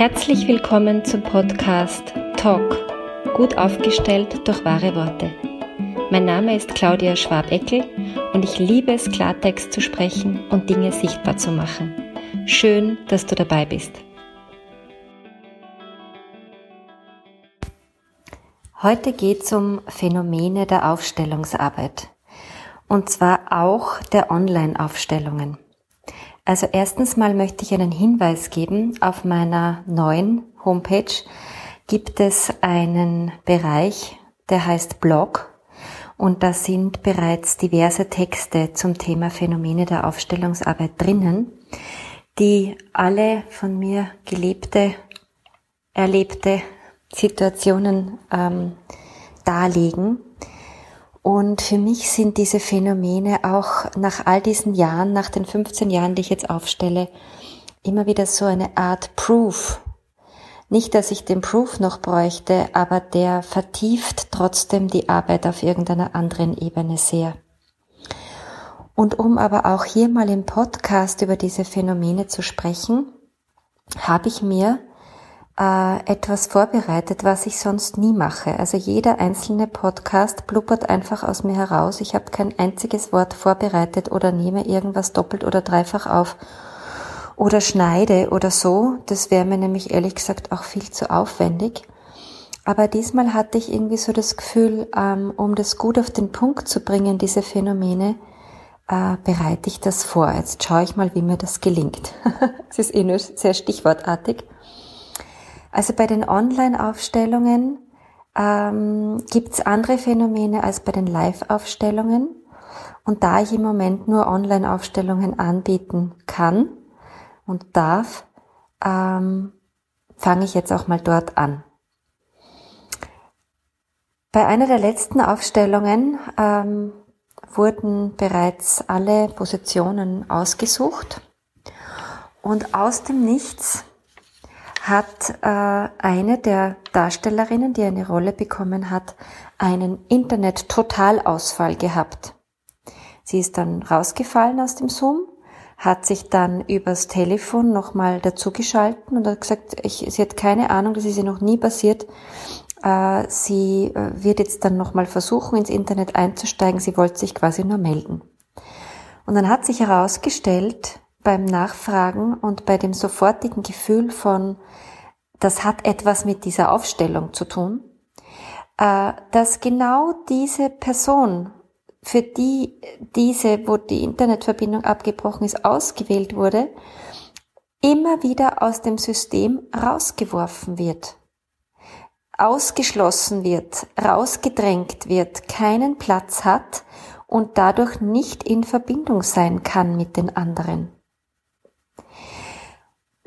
Herzlich willkommen zum Podcast Talk, gut aufgestellt durch wahre Worte. Mein Name ist Claudia Schwabeckel und ich liebe es, Klartext zu sprechen und Dinge sichtbar zu machen. Schön, dass du dabei bist. Heute geht es um Phänomene der Aufstellungsarbeit und zwar auch der Online-Aufstellungen. Also erstens mal möchte ich einen Hinweis geben. Auf meiner neuen Homepage gibt es einen Bereich, der heißt Blog. Und da sind bereits diverse Texte zum Thema Phänomene der Aufstellungsarbeit drinnen, die alle von mir gelebte, erlebte Situationen ähm, darlegen und für mich sind diese Phänomene auch nach all diesen Jahren, nach den 15 Jahren, die ich jetzt aufstelle, immer wieder so eine Art Proof. Nicht, dass ich den Proof noch bräuchte, aber der vertieft trotzdem die Arbeit auf irgendeiner anderen Ebene sehr. Und um aber auch hier mal im Podcast über diese Phänomene zu sprechen, habe ich mir äh, etwas vorbereitet, was ich sonst nie mache. Also jeder einzelne Podcast blubbert einfach aus mir heraus. Ich habe kein einziges Wort vorbereitet oder nehme irgendwas doppelt oder dreifach auf oder schneide oder so. Das wäre mir nämlich ehrlich gesagt auch viel zu aufwendig. Aber diesmal hatte ich irgendwie so das Gefühl, ähm, um das gut auf den Punkt zu bringen, diese Phänomene, äh, bereite ich das vor. Jetzt schaue ich mal, wie mir das gelingt. Es ist eh nur sehr stichwortartig. Also bei den Online-Aufstellungen ähm, gibt es andere Phänomene als bei den Live-Aufstellungen. Und da ich im Moment nur Online-Aufstellungen anbieten kann und darf, ähm, fange ich jetzt auch mal dort an. Bei einer der letzten Aufstellungen ähm, wurden bereits alle Positionen ausgesucht und aus dem Nichts hat äh, eine der Darstellerinnen, die eine Rolle bekommen hat, einen Internet-Totalausfall gehabt. Sie ist dann rausgefallen aus dem Zoom, hat sich dann übers Telefon nochmal dazugeschalten und hat gesagt, ich, sie hat keine Ahnung, das ist ihr noch nie passiert. Äh, sie äh, wird jetzt dann nochmal versuchen, ins Internet einzusteigen. Sie wollte sich quasi nur melden. Und dann hat sich herausgestellt, beim Nachfragen und bei dem sofortigen Gefühl von, das hat etwas mit dieser Aufstellung zu tun, äh, dass genau diese Person, für die diese, wo die Internetverbindung abgebrochen ist, ausgewählt wurde, immer wieder aus dem System rausgeworfen wird, ausgeschlossen wird, rausgedrängt wird, keinen Platz hat und dadurch nicht in Verbindung sein kann mit den anderen.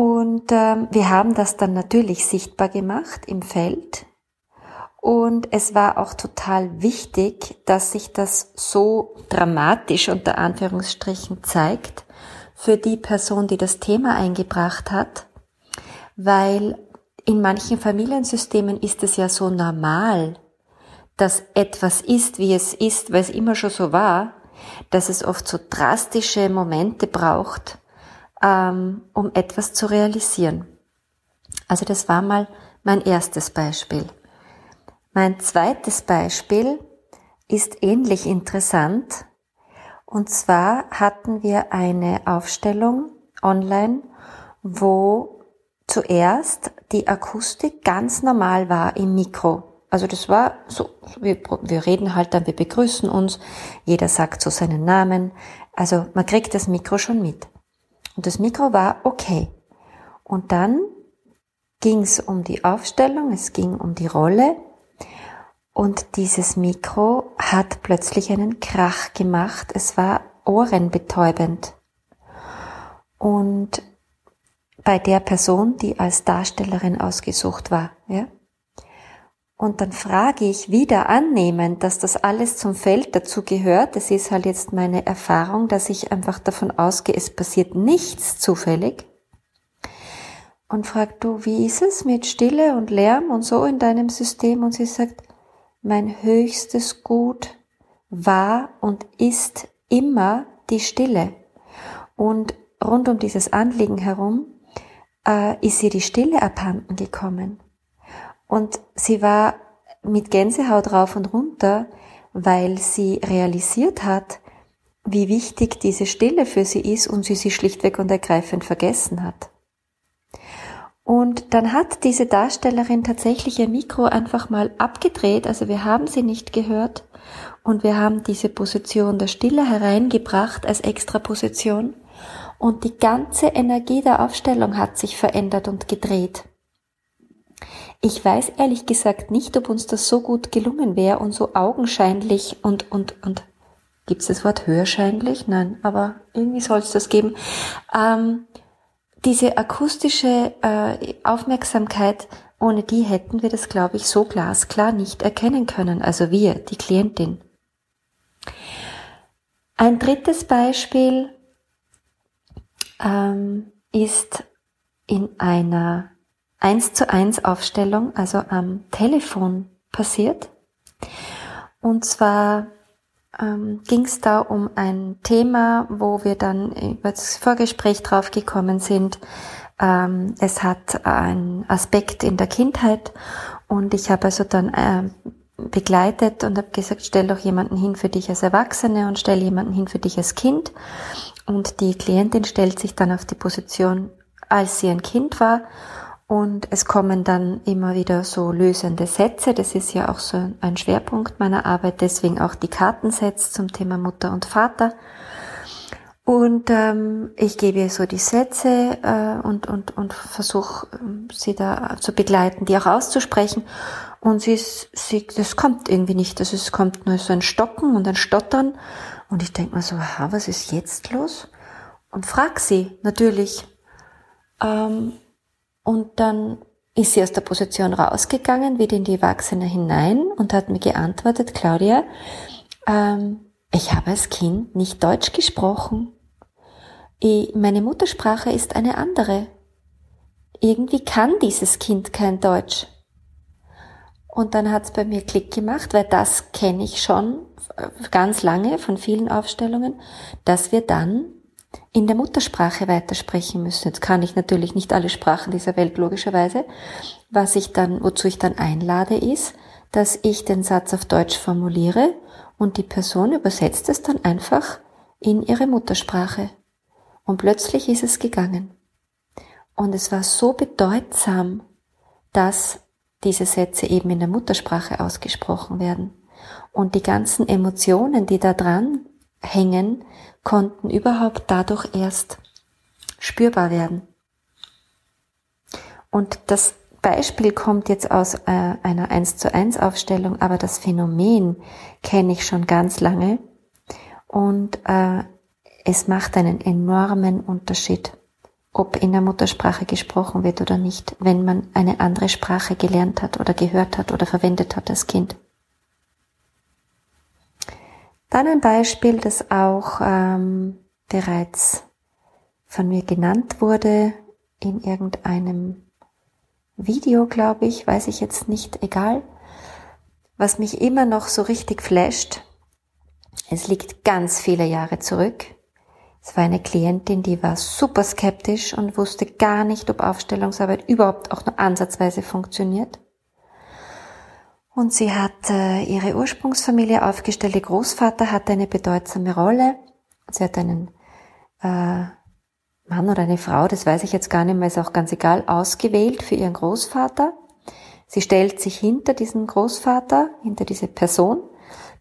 Und ähm, wir haben das dann natürlich sichtbar gemacht im Feld. Und es war auch total wichtig, dass sich das so dramatisch unter Anführungsstrichen zeigt für die Person, die das Thema eingebracht hat, weil in manchen Familiensystemen ist es ja so normal, dass etwas ist, wie es ist, weil es immer schon so war, dass es oft so drastische Momente braucht, ähm, um etwas zu realisieren. Also das war mal mein erstes Beispiel. Mein zweites Beispiel ist ähnlich interessant. Und zwar hatten wir eine Aufstellung online, wo zuerst die Akustik ganz normal war im Mikro. Also das war so, wir, wir reden halt dann, wir begrüßen uns, jeder sagt so seinen Namen. Also man kriegt das Mikro schon mit. Und das Mikro war okay. Und dann ging es um die Aufstellung, es ging um die Rolle. Und dieses Mikro hat plötzlich einen Krach gemacht. Es war ohrenbetäubend. Und bei der Person, die als Darstellerin ausgesucht war, ja. Und dann frage ich wieder annehmend, dass das alles zum Feld dazu gehört. Das ist halt jetzt meine Erfahrung, dass ich einfach davon ausgehe, es passiert nichts zufällig. Und frag du, wie ist es mit Stille und Lärm und so in deinem System? Und sie sagt, mein höchstes Gut war und ist immer die Stille. Und rund um dieses Anliegen herum äh, ist ihr die Stille abhanden gekommen. Und sie war mit Gänsehaut rauf und runter, weil sie realisiert hat, wie wichtig diese Stille für sie ist und sie sie schlichtweg und ergreifend vergessen hat. Und dann hat diese Darstellerin tatsächlich ihr Mikro einfach mal abgedreht, also wir haben sie nicht gehört und wir haben diese Position der Stille hereingebracht als Extraposition und die ganze Energie der Aufstellung hat sich verändert und gedreht. Ich weiß ehrlich gesagt nicht, ob uns das so gut gelungen wäre und so augenscheinlich und, und, und, gibt's das Wort hörscheinlich? Nein, aber irgendwie soll es das geben. Ähm, diese akustische äh, Aufmerksamkeit, ohne die hätten wir das, glaube ich, so glasklar nicht erkennen können. Also wir, die Klientin. Ein drittes Beispiel ähm, ist in einer 1 zu 1 Aufstellung, also am Telefon passiert. Und zwar ähm, ging es da um ein Thema, wo wir dann über das Vorgespräch draufgekommen sind. Ähm, es hat einen Aspekt in der Kindheit und ich habe also dann äh, begleitet und habe gesagt, stell doch jemanden hin für dich als Erwachsene und stell jemanden hin für dich als Kind. Und die Klientin stellt sich dann auf die Position, als sie ein Kind war und es kommen dann immer wieder so lösende Sätze. Das ist ja auch so ein Schwerpunkt meiner Arbeit, deswegen auch die Kartensätze zum Thema Mutter und Vater. Und ähm, ich gebe ihr so die Sätze äh, und, und, und versuche ähm, sie da zu begleiten, die auch auszusprechen. Und sie, sie, das kommt irgendwie nicht. Also es kommt nur so ein Stocken und ein Stottern. Und ich denke mir so, aha, was ist jetzt los? Und frag sie natürlich. Ähm, und dann ist sie aus der Position rausgegangen, wieder in die Erwachsene hinein und hat mir geantwortet, Claudia, ähm, ich habe als Kind nicht Deutsch gesprochen. Ich, meine Muttersprache ist eine andere. Irgendwie kann dieses Kind kein Deutsch. Und dann hat es bei mir Klick gemacht, weil das kenne ich schon ganz lange von vielen Aufstellungen, dass wir dann in der Muttersprache weitersprechen müssen. Jetzt kann ich natürlich nicht alle Sprachen dieser Welt logischerweise. Was ich dann, wozu ich dann einlade, ist, dass ich den Satz auf Deutsch formuliere und die Person übersetzt es dann einfach in ihre Muttersprache. Und plötzlich ist es gegangen. Und es war so bedeutsam, dass diese Sätze eben in der Muttersprache ausgesprochen werden. Und die ganzen Emotionen, die da dran hängen, konnten überhaupt dadurch erst spürbar werden. Und das Beispiel kommt jetzt aus äh, einer 1 zu 1 Aufstellung, aber das Phänomen kenne ich schon ganz lange und äh, es macht einen enormen Unterschied, ob in der Muttersprache gesprochen wird oder nicht, wenn man eine andere Sprache gelernt hat oder gehört hat oder verwendet hat als Kind. Dann ein Beispiel, das auch ähm, bereits von mir genannt wurde in irgendeinem Video, glaube ich, weiß ich jetzt nicht, egal. Was mich immer noch so richtig flasht, es liegt ganz viele Jahre zurück. Es war eine Klientin, die war super skeptisch und wusste gar nicht, ob Aufstellungsarbeit überhaupt auch nur ansatzweise funktioniert. Und sie hat äh, ihre Ursprungsfamilie aufgestellt. Ihr Großvater hatte eine bedeutsame Rolle. Sie hat einen äh, Mann oder eine Frau, das weiß ich jetzt gar nicht mehr, ist auch ganz egal, ausgewählt für ihren Großvater. Sie stellt sich hinter diesen Großvater, hinter diese Person,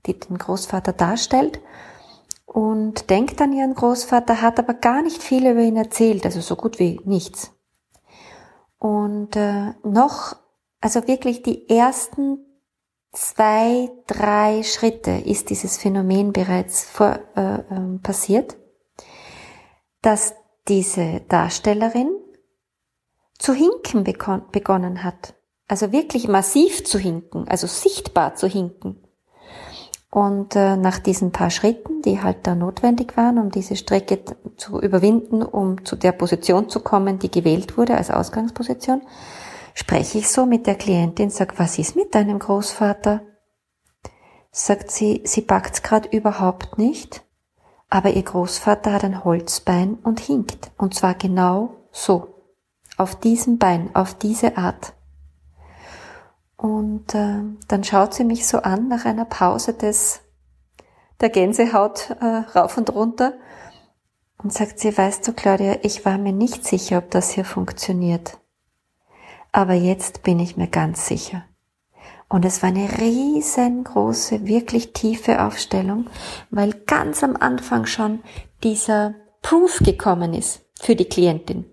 die den Großvater darstellt und denkt an ihren Großvater, hat aber gar nicht viel über ihn erzählt, also so gut wie nichts. Und äh, noch, also wirklich die ersten zwei, drei Schritte ist dieses Phänomen bereits vor, äh, äh, passiert, dass diese Darstellerin zu hinken begonnen hat. Also wirklich massiv zu hinken, also sichtbar zu hinken. Und äh, nach diesen paar Schritten, die halt da notwendig waren, um diese Strecke zu überwinden, um zu der Position zu kommen, die gewählt wurde als Ausgangsposition, spreche ich so mit der Klientin, sag, was ist mit deinem Großvater? Sagt sie, sie packt's gerade überhaupt nicht, aber ihr Großvater hat ein Holzbein und hinkt, und zwar genau so, auf diesem Bein, auf diese Art. Und äh, dann schaut sie mich so an nach einer Pause des der Gänsehaut äh, rauf und runter und sagt sie, weißt du, Claudia, ich war mir nicht sicher, ob das hier funktioniert. Aber jetzt bin ich mir ganz sicher. Und es war eine riesengroße, wirklich tiefe Aufstellung, weil ganz am Anfang schon dieser Proof gekommen ist für die Klientin,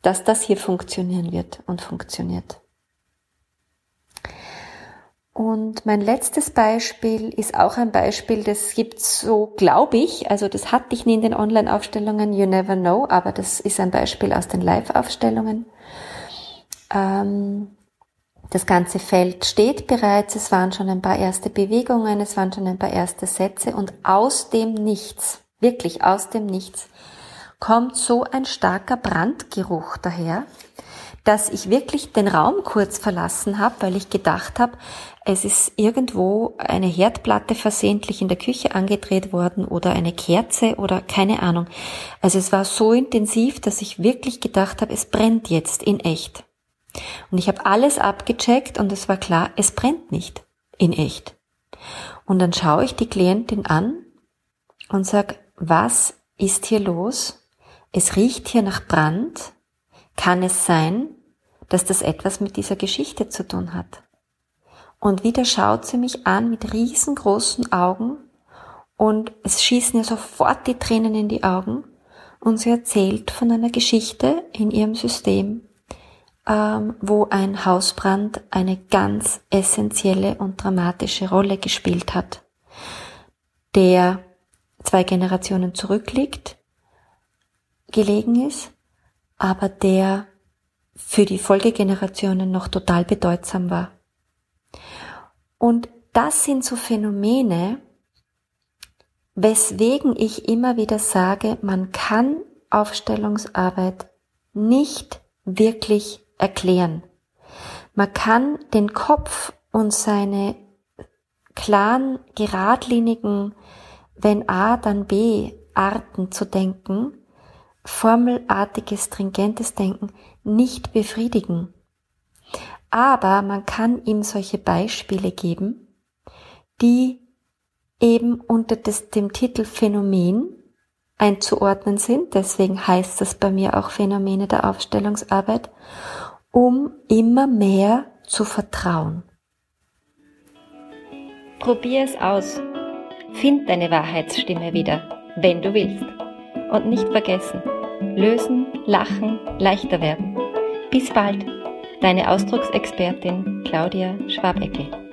dass das hier funktionieren wird und funktioniert. Und mein letztes Beispiel ist auch ein Beispiel, das gibt's so, glaube ich, also das hatte ich nie in den Online-Aufstellungen, you never know, aber das ist ein Beispiel aus den Live-Aufstellungen. Ähm, das ganze Feld steht bereits, es waren schon ein paar erste Bewegungen, es waren schon ein paar erste Sätze und aus dem Nichts, wirklich aus dem Nichts, kommt so ein starker Brandgeruch daher, dass ich wirklich den Raum kurz verlassen habe, weil ich gedacht habe, es ist irgendwo eine Herdplatte versehentlich in der Küche angedreht worden oder eine Kerze oder keine Ahnung. Also es war so intensiv, dass ich wirklich gedacht habe, es brennt jetzt in echt. Und ich habe alles abgecheckt und es war klar, es brennt nicht in echt. Und dann schaue ich die Klientin an und sag, was ist hier los? Es riecht hier nach Brand. Kann es sein, dass das etwas mit dieser Geschichte zu tun hat? Und wieder schaut sie mich an mit riesengroßen Augen und es schießen ihr sofort die Tränen in die Augen und sie erzählt von einer Geschichte in ihrem System, ähm, wo ein Hausbrand eine ganz essentielle und dramatische Rolle gespielt hat, der zwei Generationen zurückliegt, gelegen ist, aber der für die Folgegenerationen noch total bedeutsam war. Und das sind so Phänomene, weswegen ich immer wieder sage, man kann Aufstellungsarbeit nicht wirklich erklären. Man kann den Kopf und seine klaren, geradlinigen, wenn A, dann B Arten zu denken, formelartiges, stringentes Denken nicht befriedigen. Aber man kann ihm solche Beispiele geben, die eben unter des, dem Titel Phänomen einzuordnen sind. Deswegen heißt das bei mir auch Phänomene der Aufstellungsarbeit, um immer mehr zu vertrauen. Probier es aus. Find deine Wahrheitsstimme wieder, wenn du willst. Und nicht vergessen, lösen, lachen, leichter werden. Bis bald, deine Ausdrucksexpertin Claudia Schwabeckel.